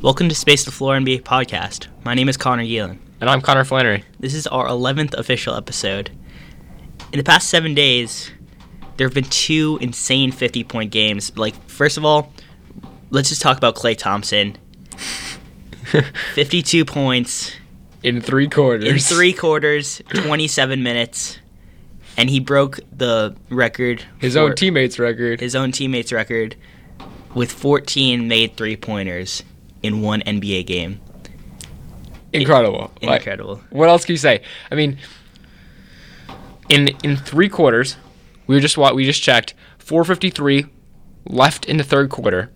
Welcome to Space the Floor NBA podcast. My name is Connor Yeelan. And I'm Connor Flannery. This is our 11th official episode. In the past seven days, there have been two insane 50 point games. Like, first of all, let's just talk about Klay Thompson. 52 points In three quarters. in three quarters, 27 minutes, and he broke the record. His own teammates' record. his own teammates' record with 14 made three pointers in one NBA game. Incredible. Like, Incredible. what else can you say? I mean, in in three quarters, we were just wa- we just checked 453 left in the third quarter.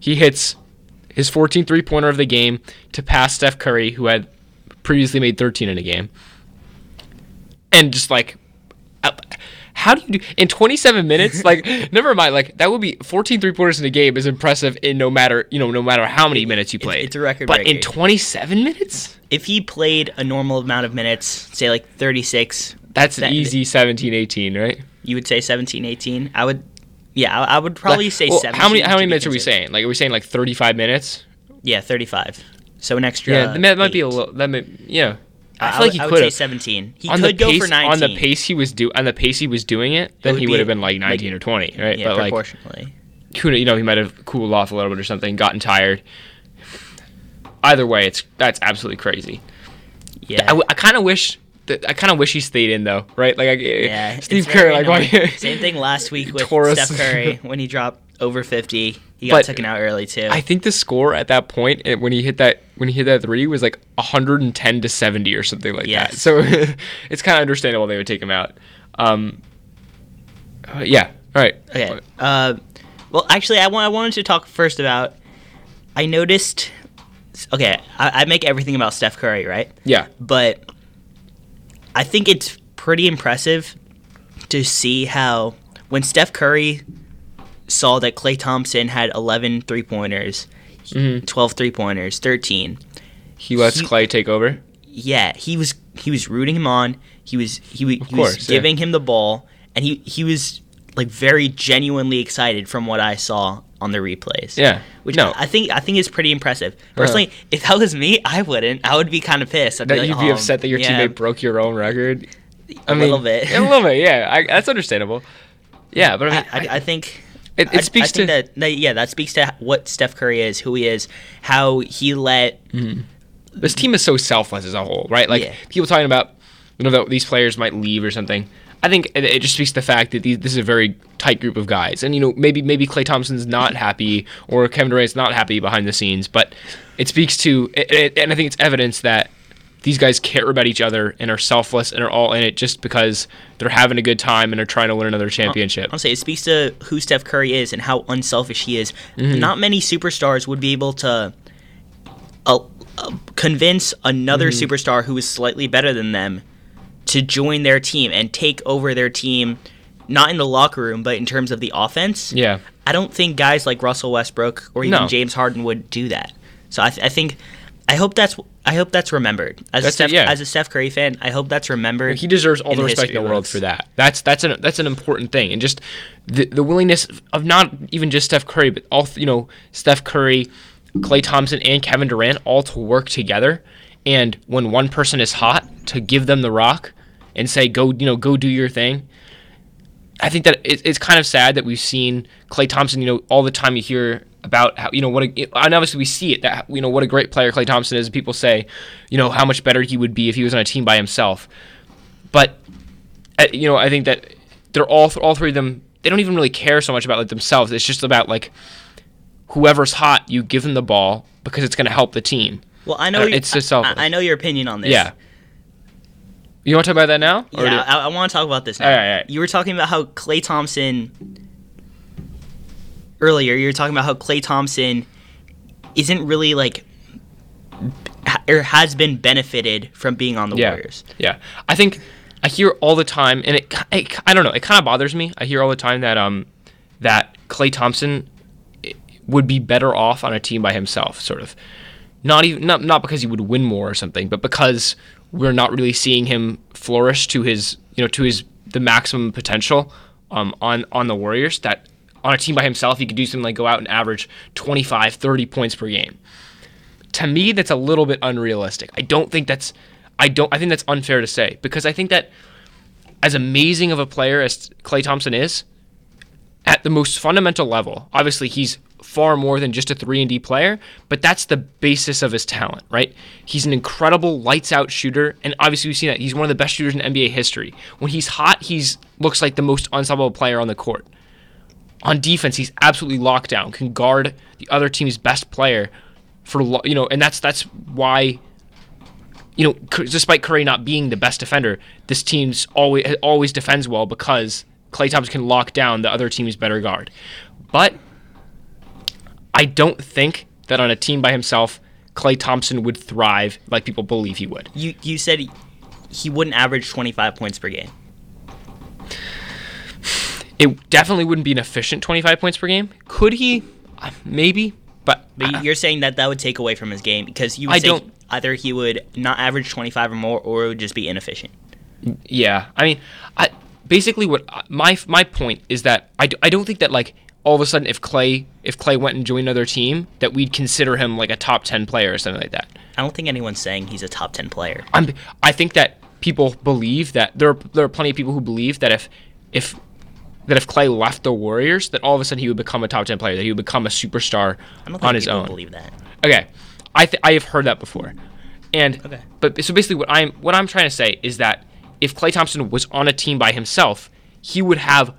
He hits his 14 three pointer of the game to pass Steph Curry, who had previously made 13 in a game. And just like, uh, how do you do in 27 minutes? like, never mind. Like that would be 14 three pointers in a game is impressive in no matter you know no matter how many minutes you It's- play. it's a record But in 27 minutes, If he played a normal amount of minutes, say like 36, that's an That- easy 17, 18, right? you would say 17, 18. I would, yeah, I, I would probably Like, say well, 17. How many how many minutes are we saying? Like, are we saying like 35 minutes? Yeah, 35. So an extra. Yeah, that might be a eight. little. That may, yeah. I, I, feel like he I could say have 17. He on could the go pace for 19. on the pace he was do on the pace he was doing it. Then would he would have been like like- 19 or 20, right? Yeah, but like, proportionally. kn- you know, he might have cooled off a little bit or something, gotten tired. Either way, it's that's absolutely crazy. yeah. I kind of wish I kind of wish he stayed in though, right? Like, I, yeah. Eh, it's Steve Kerr, like, why? Same thing last week with Tore us. Steph Curry when he dropped over 50. He got But taken out early too. I think the score at that point when he hit that when he hit that three was like 110 to 70 or something like that. Yes. So it's kind of understandable they would take him out. Um, uh, yeah. All right. Okay. Uh, well, actually, I, wa- I wanted to talk first about. I noticed. Okay, I, I make everything about Steph Curry, right? Yeah. But I think it's pretty impressive to see how when Steph Curry saw that Klay Thompson had 11 three pointers, Mhm. 12 three pointers, 13. He lets He- Klay take over. Yeah, he was he was rooting him on. He was he, wa- he course, was yeah. giving him the ball, and he he was like very genuinely excited from what I saw on the replays. Yeah. which no. I think I think is pretty impressive. Personally, if that was me, I wouldn't. I would be kind of pissed. I'd that be like, you'd be "Oh, upset that your yeah, teammate broke your own record. I A mean, little bit. a little bit. Yeah. I, that's understandable. Yeah, but I mean, I, I, I think. It- it I- I speaks think to- that, that yeah that speaks to what Steph Curry is, who he is, how he let mm-hmm. this team is so selfless as a whole, right? Like Yeah. people talking about, you know, that these players might leave or something. I think it, it just speaks to the fact that these, this is a very tight group of guys, and you know, maybe maybe Klay Thompson's not happy or Kevin Durant's not happy behind the scenes, but it speaks to, and I think it's evidence that these guys care about each other and are selfless and are all in it just because they're having a good time and are trying to win another championship. Honestly, it speaks to who Steph Curry is and how unselfish he is. Mm-hmm. Not many superstars would be able to uh, uh, convince another Mm-hmm. superstar who is slightly better than them to join their team and take over their team, not in the locker room, but in terms of the offense. Yeah. I don't think guys like Russell Westbrook or even No. James Harden would do that. So I, th- I think. I hope that's I hope that's remembered as a That's it, Steph yeah. as a Steph Curry fan. I hope that's remembered. He deserves all the the respect in the world books. for that. That's that's an that's an important thing, and just the the willingness of not even just Steph Curry, but all you know, Steph Curry, Klay Thompson, and Kevin Durant all to work together. And when one person is hot, to give them the rock and say, "Go, you know, go do your thing." I think that it, it's kind of sad that we've seen Klay Thompson. You know, all the time you hear about how you know what, a, and obviously we see it that you know what a great player Klay Thompson is. People say, you know, how much better he would be if he was on a team by himself. But uh, you know, I think that they're all all three of them. They don't even really care so much about like themselves. It's just about like whoever's hot, you give them the ball because it's going to help the team. well, I know uh, you- it's just I- selfless. I, I know your opinion on this. Yeah. You want to talk about that now? Yeah, I, I want to talk about this now. All right, all right. You were talking about how Klay Thompson earlier. You were talking about how Klay Thompson isn't really like or has been benefited from being on the yeah. Warriors. Yeah. I think I hear all the time, and it, it I don't know, it kind of bothers me. I hear all the time that um that Klay Thompson eh, would be better off on a team by himself, sort of. Not even not not because he would win more or something, but because we're not really seeing him flourish to his you know to his the maximum potential um, on on the Warriors. That on a team by himself, he could do something like go out and average 25, 30 points per game. to me that's a little bit unrealistic. I don't think that's I don't I think that's unfair to say because I think that as amazing of a player as Klay Thompson is, at the most fundamental level, obviously he's far more than just a 3 and D player, but that's the basis of his talent, right? He's an incredible lights out shooter and obviously we've seen that he's one of the best shooters in NBA history. When he's hot, he's looks like the most unstoppable player on the court. On defense, he's absolutely locked down, can guard the other team's best player for you know, and that's that's why you know, despite Curry not being the best defender, this team's always always defends well because Klay Thompson can lock down the other team's better guard. But I don't think that on a team by himself, Klay Thompson would thrive like people believe he would. You you said he, he wouldn't average 25 points per game. It definitely wouldn't be an efficient 25 points per game. Could he? Uh, maybe, but, but you're saying that that would take away from his game because you would I don't, either he would not average 25 or more or it would just be inefficient. Yeah. I mean, I basically what my my point is that I, I don't think that like all of a sudden if Klay if Klay went and joined another team that we'd consider him like a top 10 player or something like that. I don't think anyone's saying he's a top 10 player. I'm I think that people believe that there are, there are plenty of people who believe that if if that if Klay left the Warriors, that all of a sudden he would become a top ten player, that he would become a superstar on his own. Believe that. Okay, I th- I have heard that before, and okay. but so basically what I'm what I'm trying to say is that if Klay Thompson was on a team by himself, he would have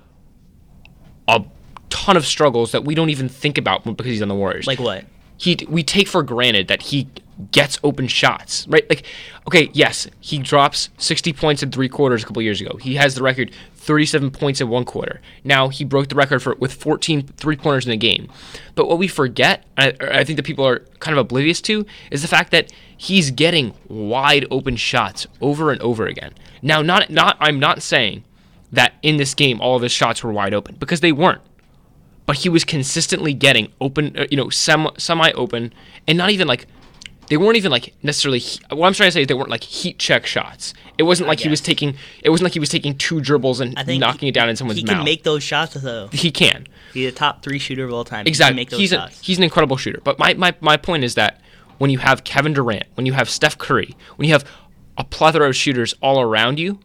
a ton of struggles that we don't even think about because he's on the Warriors. Like what? He we take for granted that he gets open shots, right? Like, okay, yes, he drops 60 points in three quarters a couple years ago. He has the record 37 points in one quarter. Now he broke the record for with 14 three pointers in a game. But what we forget, I, I think that people are kind of oblivious to, is the fact that he's getting wide open shots over and over again. Now, not not I'm not saying that in this game all of his shots were wide open because they weren't. But he was consistently getting open, uh, you know, semi open, and not even like they weren't even like necessarily. What I'm trying to say is they weren't like heat check shots. It wasn't like he was taking. It wasn't like he was taking two dribbles and knocking it down in someone's he mouth. He can make those shots though. He can. He's a top three shooter of all time. Exactly. He he's shots. a, he's an incredible shooter. But my, my my point is that when you have Kevin Durant, when you have Steph Curry, when you have a plethora of shooters all around you,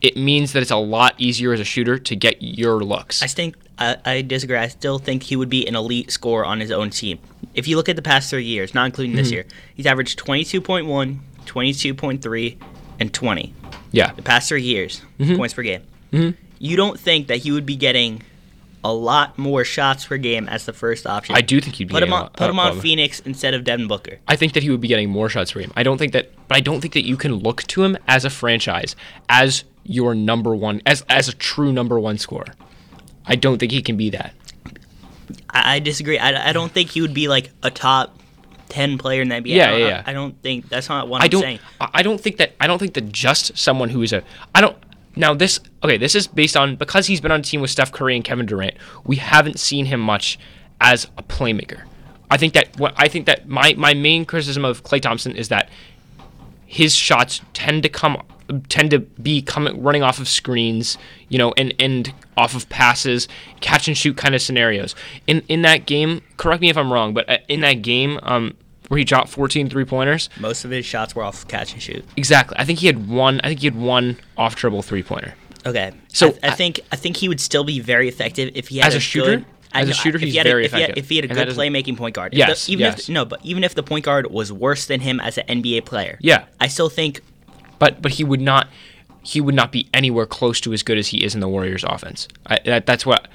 it means that it's a lot easier as a shooter to get your looks. I think I, I disagree. I still think he would be an elite scorer on his own team. If you look at the past three years, not including this mm-hmm. year, he's averaged 22.1, 22.3, and 20. Yeah. The past three years, mm-hmm. points per game. Mm-hmm. You don't think that he would be getting a lot more shots per game as the first option. I do think he'd be put him on lot, put him on Phoenix instead of Devin Booker. I think that he would be getting more shots per game. I don't think that, but I don't think that you can look to him as a franchise as your number one as as a true number one scorer. I don't think he can be that. I, I disagree. I, I don't think he would be like a top ten player in the NBA. Yeah, yeah, yeah. I, I don't think that's not what I I'm don't, saying. I don't think that. I don't think that just someone who is a. I don't. Now this okay. This is based on because he's been on a team with Steph Curry and Kevin Durant. We haven't seen him much as a playmaker. I think that what I think that my my main criticism of Klay Thompson is that his shots tend to come tend to be coming running off of screens, you know, and and off of passes, catch and shoot kind of scenarios. In in that game, correct me if I'm wrong, but uh, in that game, um, where he dropped 14 three pointers, most of his shots were off catch and shoot. Exactly. I think he had one. I think he had one off dribble three pointer. Okay. So I, I, think I think he would still be very effective if he had as a, a shooter. Good, as a shooter, he's he very a, if effective. He had, if he had a good playmaking point guard. Yes, the, even yes. If, no, but even if the point guard was worse than him as an NBA player, yeah, I still think but but he would not he would not be anywhere close to as good as he is in the Warriors offense. I, that, that's what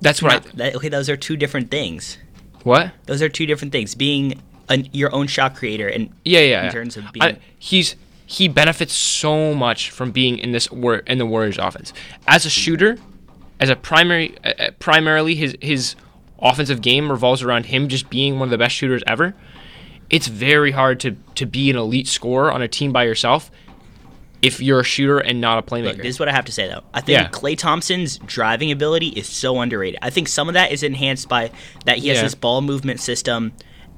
that's what I, that, okay, those are two different things. What? Those are two different things. Being an, your own shot creator and yeah, yeah, in yeah. terms of being I, he's he benefits so much from being in this in the Warriors offense as a shooter, as a primary uh, primarily his his offensive game revolves around him just being one of the best shooters ever it's very hard to to be an elite scorer on a team by yourself if you're a shooter and not a playmaker. Look, this is what I have to say though. I think yeah. Klay Thompson's driving ability is so underrated. I think some of that is enhanced by that he has yeah. this ball movement system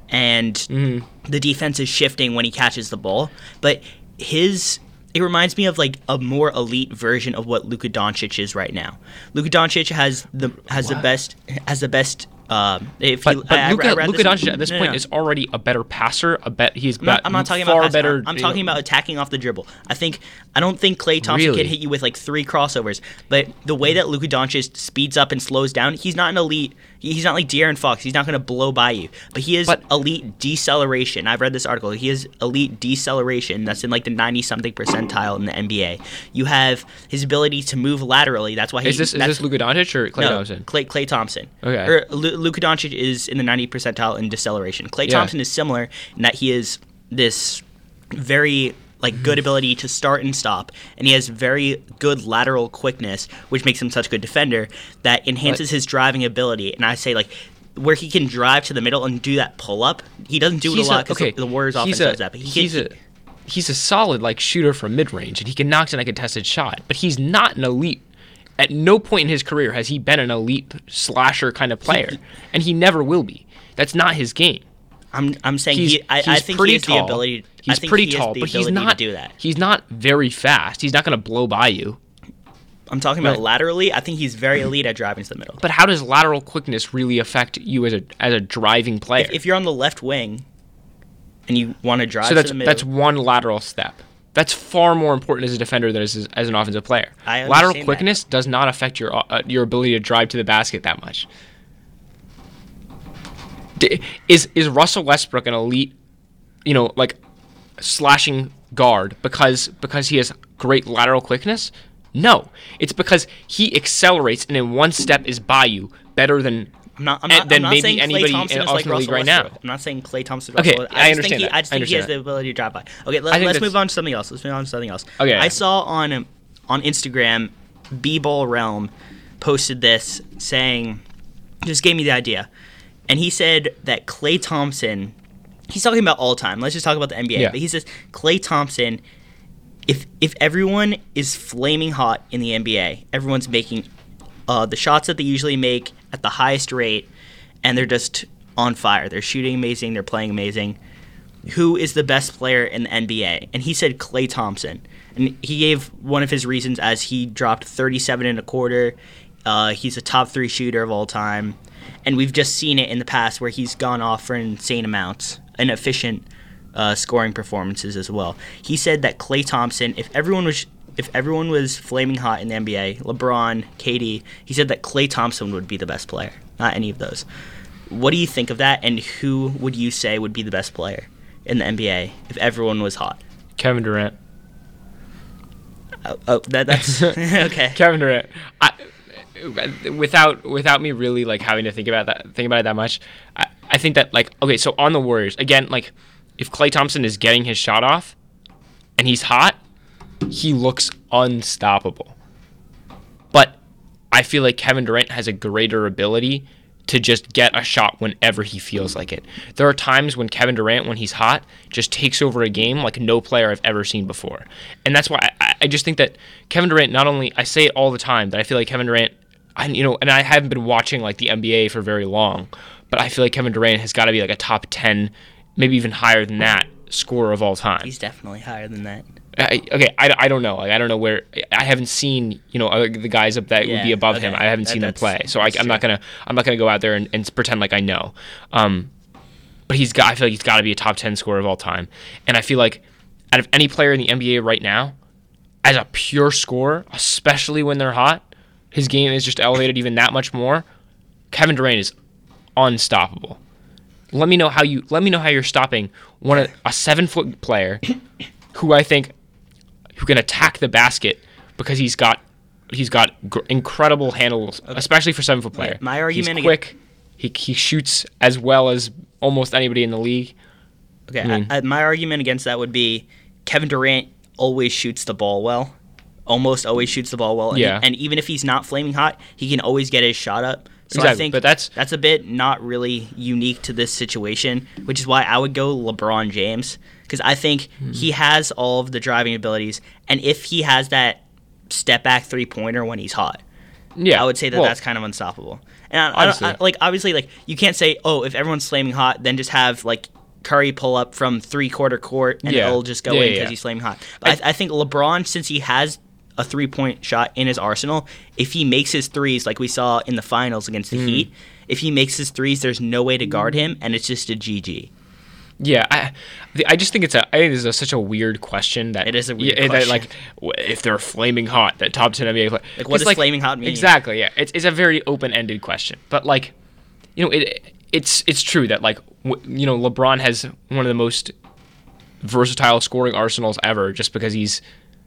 and mm-hmm. the defense is shifting when he catches the ball. But his it reminds me of like a more elite version of what Luka Doncic is right now. Luka Doncic has the has what? the best has the best Um, if but, you, but I, Luka, I Luka Doncic at this no, point no. is already a better passer. A bet he's I'm not, I'm not talking far about better. I'm talking know- about attacking off the dribble. I think I don't think Klay Thompson Really? can hit you with like three crossovers, but the way that Luka Doncic speeds up and slows down, he's not an elite. He- He's not like De'Aaron Fox. He's not going to blow by you, but he is But- elite deceleration. I've read this article. He is elite deceleration. That's in like the 90 something percentile in the NBA. You have his ability to move laterally. That's why he, Is this is this Luka Doncic or Klay no, Thompson? Klay, Klay Thompson. Okay. Or Lu- Luka Doncic is in the 90 percentile in deceleration. Klay Yeah. Thompson is similar in that he is this very like mm-hmm. good ability to start and stop, and he has very good lateral quickness, which makes him such a good defender that enhances his driving ability. And I say like. Where he can drive to the middle and do that pull up, he doesn't do it a lot because okay. the, Warriors offense a, does that. But he he's can, a he's a solid like shooter from mid range, and he can knock down a contested shot. But he's not an elite. At no point in his career has he been an elite slasher kind of player, and he never will be. That's not his game. I'm, I'm saying He's, he, I, he's I think pretty he has tall. the ability. He's pretty he tall, but he's not do that. He's not very fast. He's not going to blow by you. I'm talking about Right. laterally. I think he's very elite at driving to the middle. But how does lateral quickness really affect you as a as a driving player? if, if you're on the left wing and you want to drive so that's to the middle, that's one lateral step. That's far more important as a defender than as, as an offensive player. Lateral understand that. quickness does not affect your uh, your ability to drive to the basket that much. D- is is Russell Westbrook an elite, you know, like slashing guard because because he has great lateral quickness? No, it's because he accelerates and in one step is by you better than I'm not. I'm and not, then I'm not maybe saying anybody Thompson in is like league right now. I'm not saying Klay Thompson. Okay, Russell. I just think understand he, that. I just I think he has understand the ability to drive by. Okay, I let, us move on to something else. Let's move on to something else. Okay. I saw on um, on Instagram, B-Ball Realm posted this saying, just gave me the idea, and he said that Klay Thompson. He's talking about all time. Let's just talk about the NBA. Yeah. But he says Klay Thompson if if everyone is flaming hot in the NBA, everyone's making uh, the shots that they usually make at the highest rate, and they're just on fire. They're shooting amazing. They're playing amazing. Who is the best player in the NBA? And he said Klay Thompson, and he gave one of his reasons as he dropped 37 and a quarter. Uh, he's a top three shooter of all time, and we've just seen it in the past where he's gone off for insane amounts and efficient uh, scoring performances as well. He said that Klay Thompson, if everyone was if everyone was flaming hot in the NBA, LeBron, KD, he said that Klay Thompson would be the best player, not any of those. What do you think of that, and who would you say would be the best player in the NBA if everyone was hot? Kevin Durant. Oh, oh that, that's okay. Kevin Durant. I, without without me really like having to think about that think about it that much, I, I think that like okay, so on the Warriors again, like if Klay Thompson is getting his shot off and he's hot, he looks unstoppable. But I feel like Kevin Durant has a greater ability to just get a shot whenever he feels like it. There are times when Kevin Durant, when he's hot, just takes over a game like no player I've ever seen before. And that's why I, I just think that Kevin Durant, not only, I say it all the time, that I feel like Kevin Durant, I, you know, and I haven't been watching like the NBA for very long, but I feel like Kevin Durant has got to be like a top 10, maybe even higher than that scorer of all time. He's definitely higher than that. I, okay, I, I don't know. Like, I don't know where. I haven't seen you know the guys up that would be Yeah, above him. I haven't That- seen them play, so I, I'm not gonna I'm not gonna go out there and, and pretend like I know. Um, but he's got. I feel like he's got to be a top ten scorer of all time, and I feel like out of any player in the NBA right now, as a pure scorer, especially when they're hot, his game is just elevated even that much more. Kevin Durant is unstoppable. Let me know how you let me know how you're stopping one of, a seven foot player who I think who can attack the basket because he's got he's got gr- incredible handles, especially for seven foot player. my argument he's quick. He he shoots as well as almost anybody in the league. Okay, I mean- I, I, my argument against that would be Kevin Durant always shoots the ball well, almost always shoots the ball well. And, Yeah. and even if he's not flaming hot, he can always get his shot up. So I think but that's- that's a bit not really unique to this situation, which is why I would go LeBron James because I think Hmm. he has all of the driving abilities, and if he has that step back three pointer when he's hot, Yeah, I would say that well, that's kind of unstoppable. And I, I. I, like obviously, like you can't say, oh, if everyone's flaming hot, then just have like Curry pull up from three quarter court and Yeah. it'll just go Yeah, in because yeah. he's flaming hot. But I, I think LeBron, since he has a three point shot in his arsenal, if he makes his threes like we saw in the finals against the hmm. Heat, if he makes his threes, there's no way to guard him, and it's just a GG. Yeah, I, I just think it's a I think this is a, such a weird question that it is a weird yeah, question. That, like if they're flaming hot, that top ten NBA player. Like what does like, flaming hot mean? Exactly. Yeah, it's, it's a very open ended question, but like, you know, it it's it's true that like you know LeBron has one of the most versatile scoring arsenals ever, just because he's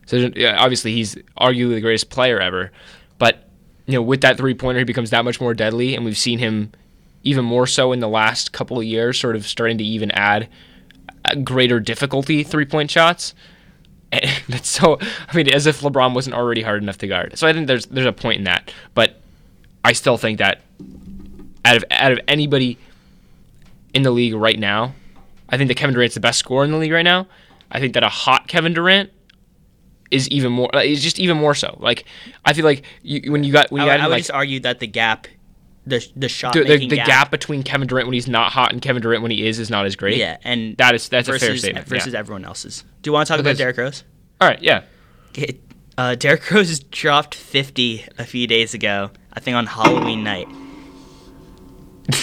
so obviously he's arguably the greatest player ever, but you know with that three pointer he becomes that much more deadly, and we've seen him even more so in the last couple of years, sort of starting to even add uh, greater difficulty three point shots. And that's so. I mean, as if LeBron wasn't already hard enough to guard. So I think there's there's a point in that, but I still think that out of out of anybody in the league right now, I think that Kevin Durant's the best scorer in the league right now. I think that a hot Kevin Durant is even more It's just even more so. Like I feel like you, when you got when you I, got I would like, just argue that the gap the the shot the, the, the gap, gap. between Kevin Durant when he's not hot and Kevin Durant when he is is not as great. Yeah, and that is that's versus, a fair statement versus yeah. everyone else's. Do you want to talk Because- about Derrick Rose? All right, yeah. Okay, Uh, Derrick Rose dropped 50 a few days ago. I think on Halloween night.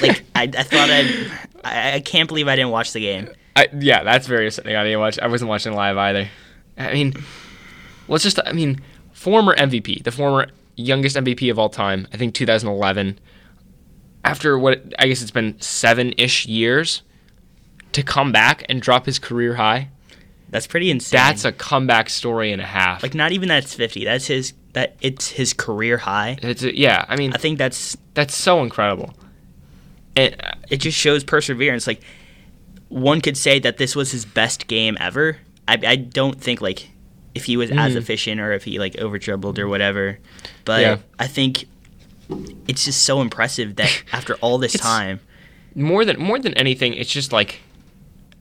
Like I, I thought I'd, I I can't believe I didn't watch the game. I, yeah, that's very upsetting. I didn't watch. I wasn't watching live either. I mean, let's just. I mean, former MVP, the former youngest MVP of all time. I think 2011. After what I guess it's been seven ish years, to come back and drop his career high. That's pretty insane. That's a comeback story and a half. like not even that's 50. That's his that it's his career high. it's a, yeah. I mean, I think that's that's so incredible. And uh, it just shows perseverance. Like one could say that this was his best game ever. I, I don't think like if he was as Mhm. efficient or if he like over dribbled or whatever. But Yeah. I think it's just so impressive that after all this time, more than more than anything, it's just like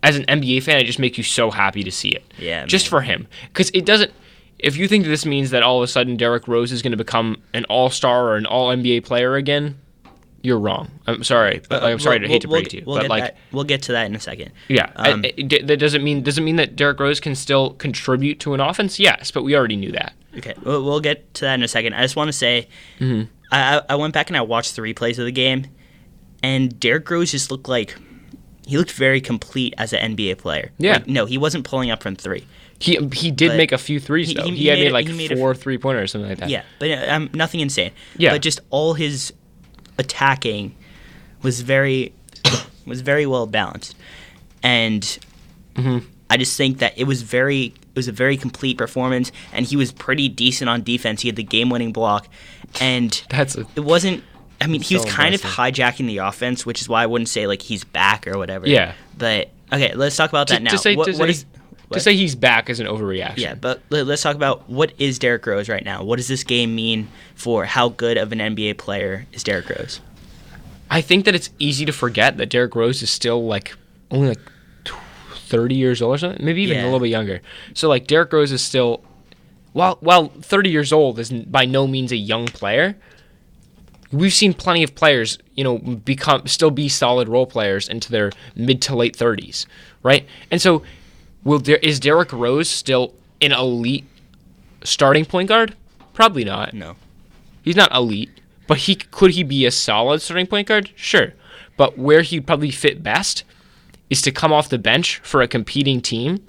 as an NBA fan, it just makes you so happy to see it. Yeah, just man. for him, because it doesn't. If you think this means that all of a sudden Derrick Rose is going to become an All Star or an All NBA player again, you're wrong. I'm sorry. But, like, I'm sorry We'll- to hate to we'll- break to you, we'll but get like, that, we'll get to that in a second. yeah, I- Um, I- d- that doesn't mean doesn't mean that Derrick Rose can still contribute to an offense. Yes, but we already knew that. Okay, we'll, we'll get to that in a second. I just want to say, Mm-hmm. I, I I went back and I watched the replays of the game, and Derrick Rose just looked like he looked very complete as an NBA player. Yeah. Like, no, he wasn't pulling up from three. He he did But make a few threes he- though. he- He, he had made made like he made a- four three pointers or something like that. Yeah, but uh, um, nothing insane. Yeah. but just all his attacking was very was very well balanced, and Mm-hmm. I just think that it was very it was a very complete performance, and he was pretty decent on defense. He had the game winning block, and That's a, it wasn't. I mean, he So was kind impressive. of hijacking the offense, which is why I wouldn't say like he's back or whatever. Yeah. But okay, let's talk about that now. say What- what say, to say he's back is an overreaction. Yeah, but let- let's talk about what is Derrick Rose right now. What does this game mean for how good of an NBA player is Derrick Rose? I think that it's easy to forget that Derrick Rose is still like only like 30 years old or something, maybe even Yeah. a little bit younger. So like Derrick Rose is still while while 30 years old is by no means a young player. We've seen plenty of players, you know, become still be solid role players into their mid to late 30s, right? And so will there is Derrick Rose still an elite starting point guard? Probably not. No. He's not elite, but he could he be a solid starting point guard? Sure. But where he'd probably fit best is to come off the bench for a competing team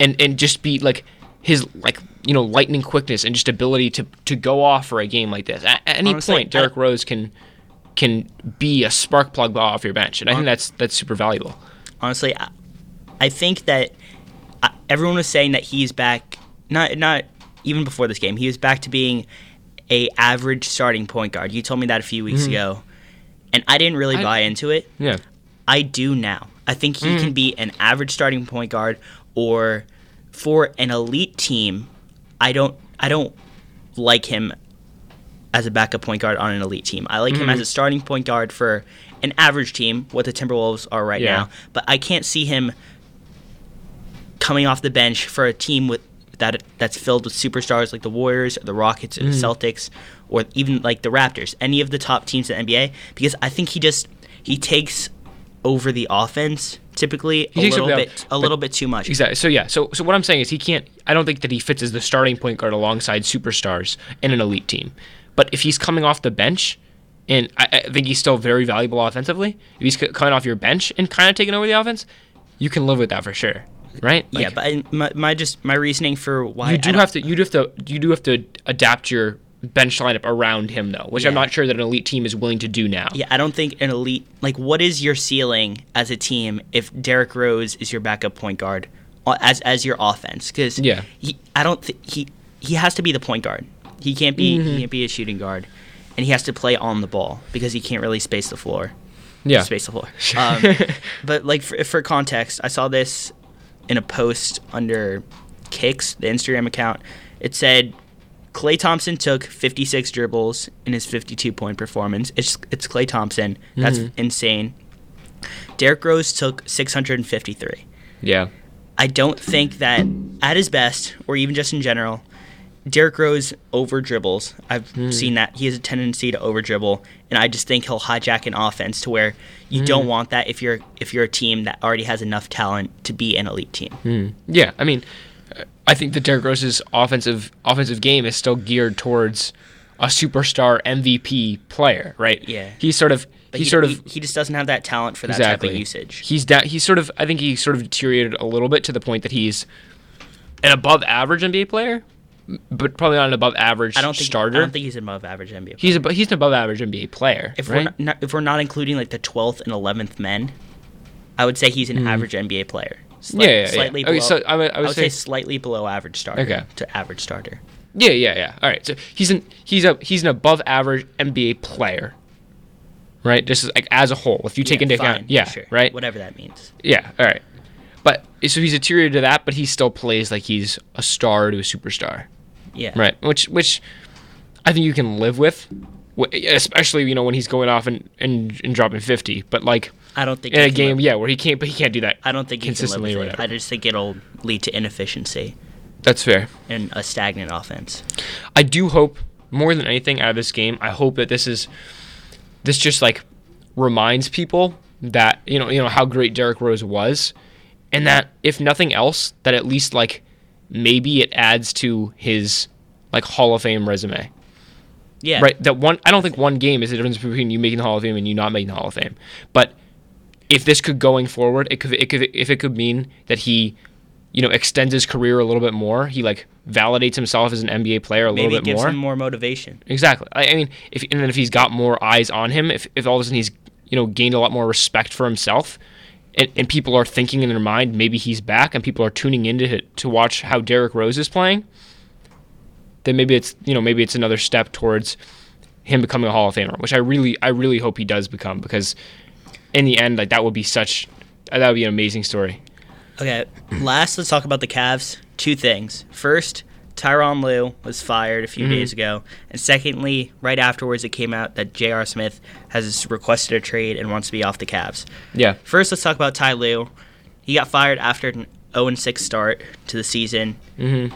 and and just be like his like you know lightning quickness and just ability to to go off for a game like this. At, at any Honestly, point Derrick Rose can can be a spark plug off your bench and I think that's that's super valuable. Honestly, I, think that uh, everyone was saying that he's back. Not not even before this game. He was back to being a average starting point guard. You told me that a few weeks ago, and I didn't really Mm-hmm. I- buy into it. Yeah. I do now. I think he Mm. can be an average starting point guard or for an elite team. I don't I don't like him as a backup point guard on an elite team. I like him Mm-hmm. as a starting point guard for an average team, what the Timberwolves are right Yeah. now. But I can't see him coming off the bench for a team with that that's filled with superstars like the Warriors, or the Rockets, or the Mm-hmm. Celtics, or even like the Raptors, any of the top teams in the NBA, because I think he just he takes over the offense typically a takes little the- bit a little bit too much. Exactly. So yeah. So so what I'm saying is he can't. I don't think that he fits as the starting point guard alongside superstars in an elite team. But if he's coming off the bench and I, I think he's still very valuable offensively. If he's coming off your bench and kind of taking over the offense, you can live with that for sure, right? Like, yeah, but I, my, my just my reasoning for why you do have to you do have to you do have to adapt your bench lineup around him though, which yeah. I'm not sure that an elite team is willing to do now. Yeah, I don't think an elite like what is your ceiling as a team if Derrick Rose is your backup point guard uh, as as your offense? Because yeah, he, I don't think he he has to be the point guard. He can't be mm-hmm. he can't be a shooting guard, and he has to play on the ball because he can't really space the floor. Yeah, space the floor. Um, but like for, for context, I saw this in a post under Kicks, the Instagram account. It said Klay Thompson took 56 dribbles in his 52 point performance. It's it's Klay Thompson. That's mm-hmm. insane. Derrick Rose took 653. Yeah. I don't think that at his best, or even just in general, Derrick Rose over dribbles. I've mm. seen that he has a tendency to over dribble, and I just think he'll hijack an offense to where you mm. don't want that if you're if you're a team that already has enough talent to be an elite team. Mm. Yeah, I mean, I think that Derrick Rose's offensive offensive game is still geared towards a superstar MVP player, right? Yeah. He's sort of but he, he sort of he, he, just doesn't have that talent for that exactly. type of usage. He's da- he's sort of I think he sort of deteriorated a little bit to the point that he's an above average NBA player, but probably not an above average I don't think, starter. I don't think he's an above average NBA. Player. He's a, he's an above average NBA player. If right? we're not, if we're not including like the twelfth and eleventh men, I would say he's an mm. average NBA player. Slight, yeah, yeah, slightly yeah. Below, okay, so I would, I would, I would say, say, slightly below average starter. Okay. to average starter. Yeah, yeah, yeah. All right, so he's an he's a he's an above average NBA player, right? Just as, like as a whole, if you take yeah, into fine, account, yeah, sure. right, whatever that means. Yeah, all right. So he's a tier to that, but he still plays like he's a star to a superstar. Yeah. Right. Which which I think you can live with, especially you know when he's going off and and, and dropping fifty. But like I don't think in a game, yeah, where he can't, but he can't do that. I don't think consistently or. I just think it'll lead to inefficiency. That's fair. And a stagnant offense. I do hope more than anything out of this game. I hope that this is this just like reminds people that you know you know how great Derrick Rose was, and that if nothing else, that at least like maybe it adds to his like Hall of Fame resume. Yeah. Right. That one. I don't think one game is the difference between you making the Hall of Fame and you not making the Hall of Fame. But if this could going forward, it could, it could if it could mean that he, you know, extends his career a little bit more. He like validates himself as an NBA player a Maybe little bit more. Maybe gives. Him more motivation. Exactly. I, I mean, if and then if he's got more eyes on him, if if all of a sudden he's you know gained a lot more respect for himself, and, and people are thinking in their mind maybe he's back, and people are tuning in to to watch how Derrick Rose is playing, then maybe it's you know maybe it's another step towards him becoming a Hall of Famer, which I really I really hope he does become because in the end, like that would be such that would be an amazing story. Okay, last let's talk about the Cavs. Two things. First, Tyronn Lue was fired a few mm-hmm. days ago, and secondly, right afterwards, it came out that J.R. Smith has requested a trade and wants to be off the Cavs. Yeah. First, let's talk about Ty Lue. He got fired after an 0 6 start to the season. Mm-hmm.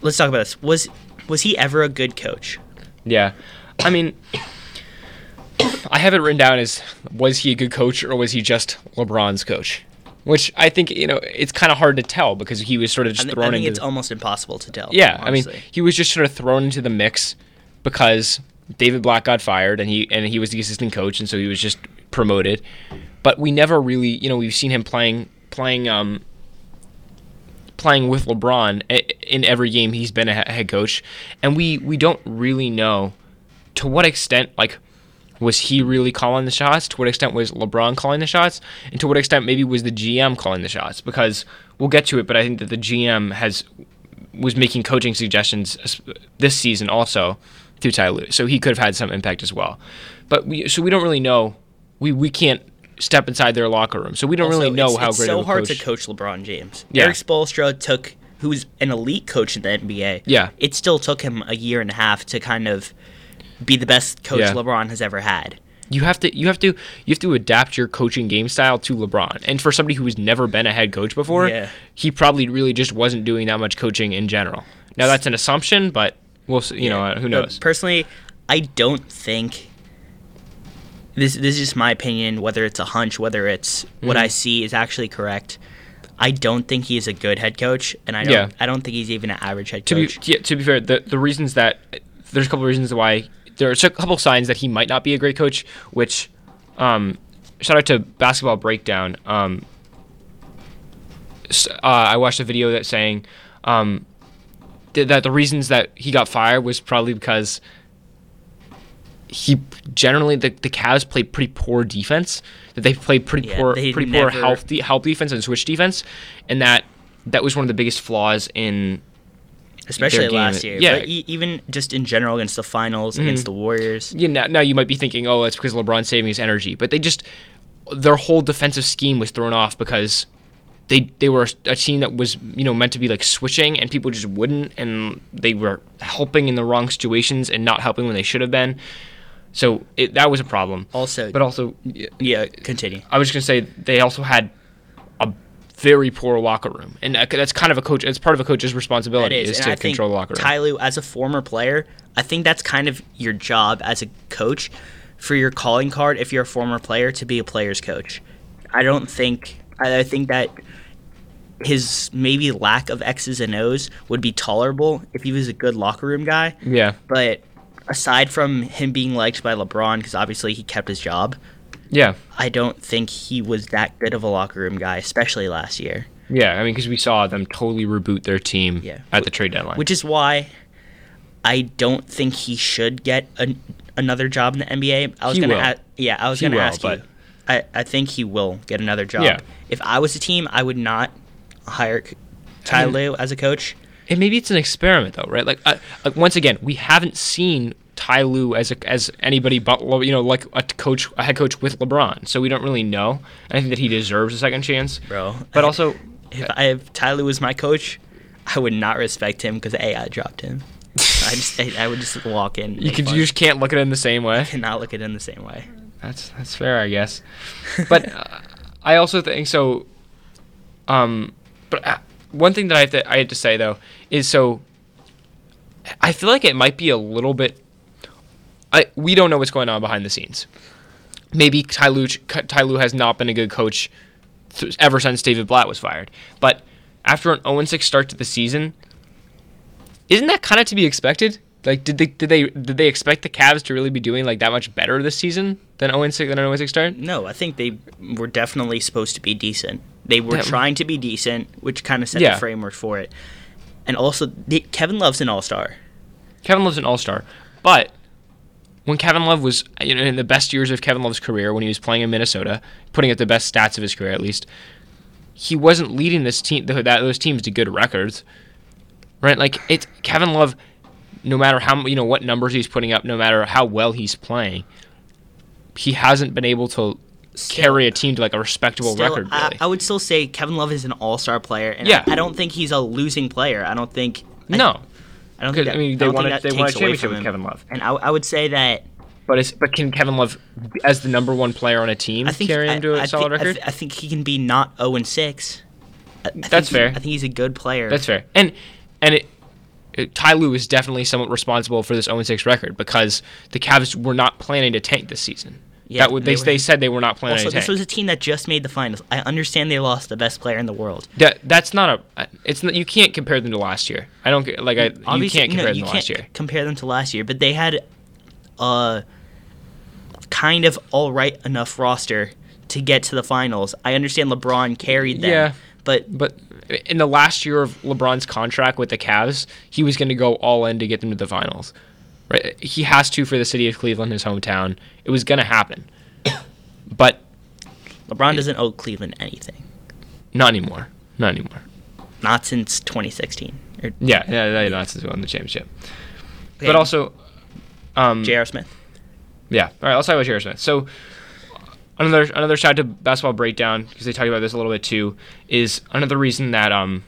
Let's talk about this. Was was he ever a good coach? Yeah, I mean, I have it written down as was he a good coach or was he just LeBron's coach? Which I think you know it's kind of hard to tell because he was sort of just I thrown I think into. It's almost impossible to tell. Yeah, honestly. I mean he was just sort of thrown into the mix because David Blatt got fired and he and he was the assistant coach and so he was just promoted. But we never really, you know, we've seen him playing playing um playing with LeBron in every game he's been a head coach, and we we don't really know to what extent like was he really calling the shots? To what extent was LeBron calling the shots? And to what extent maybe was the GM calling the shots? Because we'll get to it, but I think that the GM has was making coaching suggestions this season also through Ty Lue, so he could have had some impact as well. But we so we don't really know. We we can't step inside their locker room, so we don't also, really know it's, how it's great. It's so hard coach. to coach LeBron James. Yeah. Erik Spoelstra took, who's an elite coach in the NBA. Yeah, it still took him a year and a half to kind of be the best coach yeah. LeBron has ever had. You have to you have to you have to adapt your coaching game style to LeBron. And for somebody who has never been a head coach before, yeah. he probably really just wasn't doing that much coaching in general. Now that's an assumption, but we'll see, you yeah. know who knows. But personally, I don't think this this is just my opinion. Whether it's a hunch, whether it's mm-hmm. what I see is actually correct. I don't think he's a good head coach, and I don't. Yeah. I don't think he's even an average head coach. To be, yeah, to be fair, the the reasons that there's a couple of reasons why there's a couple signs that he might not be a great coach. Which, um, shout out to Basketball Breakdown. Um, uh, I watched a video that saying um, th- that the reasons that he got fired was probably because he generally the, the Cavs played pretty poor defense. That they played pretty yeah, poor, pretty never... poor help, help defense and switch defense, and that that was one of the biggest flaws in especially last year. Yeah, but even just in general against the finals, mm-hmm. against the Warriors. Yeah, now, now you might be thinking, oh, it's because LeBron's saving his energy, but they just their whole defensive scheme was thrown off because they they were a team that was you know meant to be like switching and people just wouldn't and they were helping in the wrong situations and not helping when they should have been so it, that was a problem also but also yeah continue i was just going to say they also had very poor locker room and that's kind of a coach it's part of a coach's responsibility is, is to control the locker room Ty Lue, as a former player i think that's kind of your job as a coach for your calling card if you're a former player to be a player's coach i don't think I think that his maybe lack of X's and O's would be tolerable if he was a good locker room guy. Yeah. But aside from him being liked by LeBron, because obviously he kept his job. Yeah. I don't think he was that good of a locker room guy, especially last year. Yeah, I mean, because we saw them totally reboot their team yeah. at the trade deadline. Which is why I don't think he should get a, another job in the NBA. I was he gonna, a- yeah, I was he gonna will, ask you. I, I think he will get another job. Yeah. If I was a team, I would not hire Ty Lue as a coach. And maybe it's an experiment, though, right? Like, uh, like once again, we haven't seen Ty Lue as a, as anybody but you know like a coach, a head coach with LeBron, so we don't really know. I think that he deserves a second chance, bro. But also, if I have Ty Lue as my coach, I would not respect him because a I dropped him. I just I, I, would just walk in. You could you just can't look at it in the same way. I cannot look at it in the same way. That's that's fair, I guess. But uh, I also think so. Um, but uh, one thing that I have to, I had to say though is so. I feel like it might be a little bit. I we don't know what's going on behind the scenes. Maybe Ty Lue, Ty Lue has not been a good coach th- ever since David Blatt was fired. But after an 0 6 start to the season, isn't that kind of to be expected? Like, did they did they did they expect the Cavs to really be doing like that much better this season than 0 6 than an 0 6 start? No, I think they were definitely supposed to be decent. They were trying to be decent, which kind of set yeah. the framework for it. And also, Kevin Love's an all star. Kevin Love's an all star, but when Kevin Love was you know in the best years of Kevin Love's career, when he was playing in Minnesota, putting up the best stats of his career at least, he wasn't leading this team that those teams to good records, right? Like it's Kevin Love, no matter how you know what numbers he's putting up, no matter how well he's playing, he hasn't been able to carry a team to like a respectable still, record. Really. I, I, would still say Kevin Love is an All Star player, and yeah. I, I, don't think he's a losing player. I don't think. No. I, don't think. That, I mean, they won. A, they won a championship with Kevin Love, and I, I would say that. But is, but can Kevin Love, as the number one player on a team, I think, carry him to a solid record? I, th- I, think he can be not zero oh and six. That's fair. I think he's a good player. That's fair, and and it, it, Ty Lue is definitely somewhat responsible for this 0 6 record because the Cavs were not planning to tank this season. Yeah, that would, they, they, they, said they were not planning. Also, this was a team that just made the finals. I understand they lost the best player in the world. That that's not a. It's not, you can't compare them to last year. I don't like. I Obviously, you can't compare no, them to last year. Compare them to last year, but they had a kind of all right enough roster to get to the finals. I understand LeBron carried them. Yeah, but but in the last year of LeBron's contract with the Cavs, he was going to go all in to get them to the finals. Right? He has to for the city of Cleveland, his hometown. It was going to happen. But LeBron it, doesn't owe Cleveland anything. Not anymore. Not anymore. Not since 2016. Or, yeah, yeah, yeah, not since we won the championship. Okay. But also, um, J.R. Smith. Yeah. All right. Let's talk about J.R. Smith. So another another shout to basketball breakdown because they talk about this a little bit too. Is another reason that um,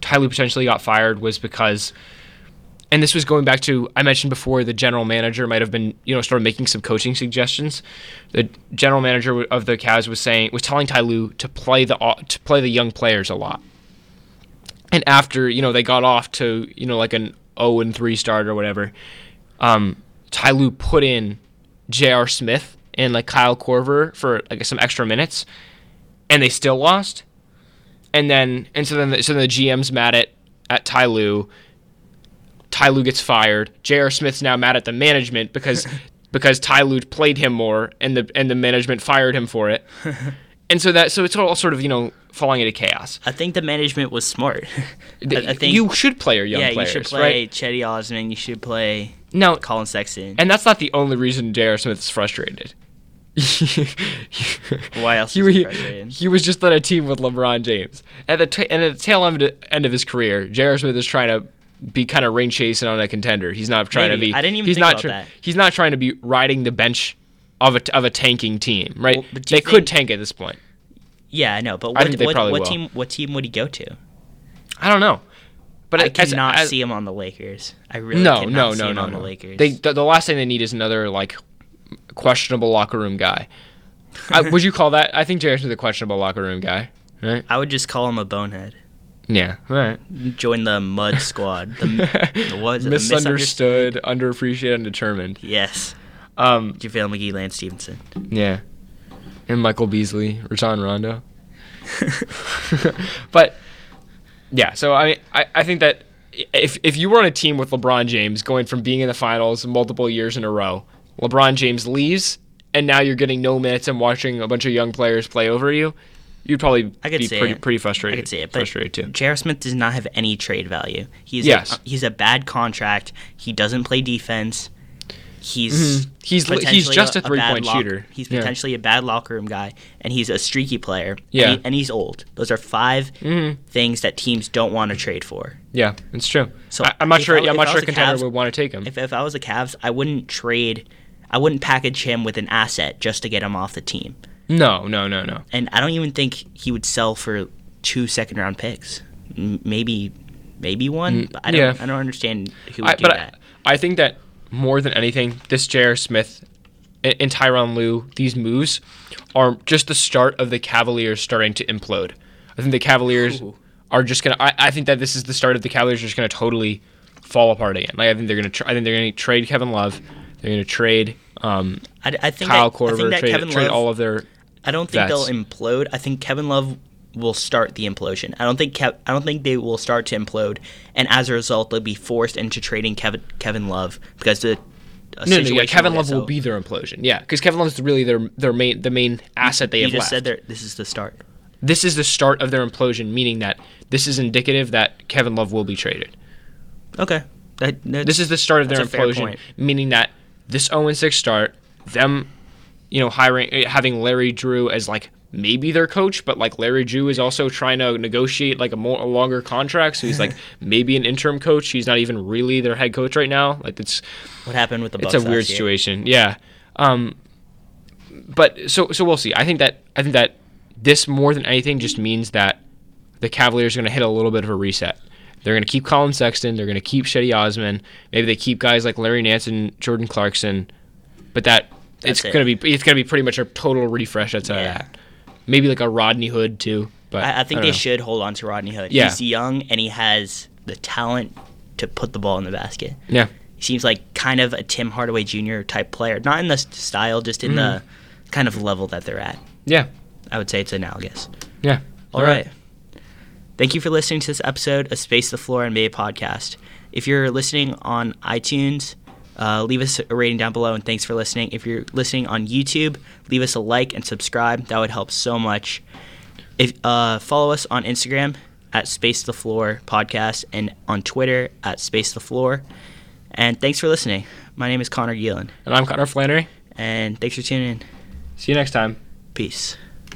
Ty Lue potentially got fired was because and this was going back to I mentioned before the general manager might have been you know started making some coaching suggestions. The general manager of the Cavs was saying was telling Ty Lue to play the to play the young players a lot. And after you know they got off to you know like an 0 and 3 start or whatever, um, Ty Lue put in J.R. Smith and like Kyle Korver for like some extra minutes, and they still lost. And then and so then the, so then the GM's mad at at Ty Lue Ty Lue gets fired. J.R. Smith's now mad at the management because because Ty Lue played him more, and the and the management fired him for it. and so that so it's all sort of you know falling into chaos. I think the management was smart. I, I think you should play your young yeah, players, you should play right? Cedi Osman. You should play No, Collin Sexton. and that's not the only reason J.R. Smith is frustrated. Why else he, is he he, frustrated? he was just on a team with LeBron James. At the t- and at the tail end of, end of his career, J.R. Smith is trying to be kind of rain chasing on a contender. He's not trying Maybe. to be. I didn't even he's think not that. He's not trying to be riding the bench of a of a tanking team, right? Well, they you could tank at this point. Yeah, I know, but what, think what, what team? What team would he go to? I don't know, but I cannot as- see him on the Lakers. I really no, cannot no, see no, him no, on no. the Lakers. They the, the last thing they need is another like questionable locker room guy. I, would you call that? I think is a questionable locker room guy, right? I would just call him a bonehead. Yeah, all right. Join the Mud Squad. The, the what is it? The Misunderstood, underappreciated, undetermined. Yes. Um, JaVale McGee, Lance Stephenson. yeah, and Michael Beasley, Rajon Rondo. but yeah, so I, I I think that if if you were on a team with LeBron James going from being in the finals multiple years in a row, LeBron James leaves, and now you're getting no minutes and watching a bunch of young players play over you, you'd probably I could be see pretty it. pretty I could see it, but frustrated too. J.R. Smith does not have any trade value. He's Yes. a, he's a bad contract. He doesn't play defense. He's Mhm. He's he's just a bad three-point lock- shooter. He's Yeah. potentially a bad locker room guy, and he's a streaky player. Yeah. and, he- and he's old. Those are 5 Mhm. things that teams don't want to trade for. Yeah, it's true. So I, I'm not sure. I- yeah, I'm not sure a contender Cavs- would want to take him. If, if I was the Cavs, I wouldn't trade. I wouldn't package him with an asset just to get him off the team. No, no, no, no. And I don't even think he would sell for two second round picks. M- Maybe, maybe one. Mm, but I don't. yeah. I don't understand who would I, do but that. I, I think that more than anything, this J.R. Smith and, and Tyronn Lue, these moves are just the start of the Cavaliers starting to implode. I think the Cavaliers Ooh. are just gonna. I, I think that this is the start of the Cavaliers just gonna totally fall apart again. Like I think they're gonna. Tr- I think they're gonna trade Kevin Love. They're gonna trade um, I, I think Kyle that, I think Korver. that Trade, Kevin trade Love. all of their. I don't think they'll implode. I think Kevin Love will start the implosion. I don't think Kev, I don't think they will start to implode, and as a result, they'll be forced into trading Kevin Kevin Love because the No, no, yeah, Kevin Love will so- be their implosion. Yeah, because Kevin Love is really their their main the main asset they You have just left. said. This is the start. this is the start of their implosion, meaning that this is indicative that Kevin Love will be traded. Okay. That, This is the start of their That's a fair implosion, meaning that this 0 6 start, them, you know, hiring eh, having Larry Drew as like maybe their coach, but like Larry Drew is also trying to negotiate like a more a longer contract, so he's like maybe an interim coach. He's not even really their head coach right now. Like it's what happened with the Bucks. it's a weird situation. Yeah. Um, but so so we'll see. I think that I think that this more than anything just means that the Cavaliers are going to hit a little bit of a reset. They're going to keep Collin Sexton. They're going to keep Cedi Osman. Maybe they keep guys like Larry Nance and Jordan Clarkson. But that it's it. going to be it's to be pretty much a total refresh outside Yeah. of that. Maybe like a Rodney Hood too. But I, I think don't they know. should hold on to Rodney Hood. Yeah. He's young and he has the talent to put the ball in the basket. Yeah. He seems like kind of a Tim Hardaway Jr. type player, not in the style, just in Mm-hmm. the kind of level that they're at. Yeah. I would say it's analogous. Yeah. All right. Thank you for listening to this episode of Space the Floor NBA podcast. If you're listening on iTunes, uh, leave us a rating down below, and thanks for listening. If you're listening on YouTube, leave us a like and subscribe. That would help so much. If uh, follow us on Instagram at Space the Floor podcast and on Twitter at Space the Floor. And thanks for listening. My name is Connor Gielan, And I'm Connor Flannery. and thanks for tuning in. See you next time. Peace.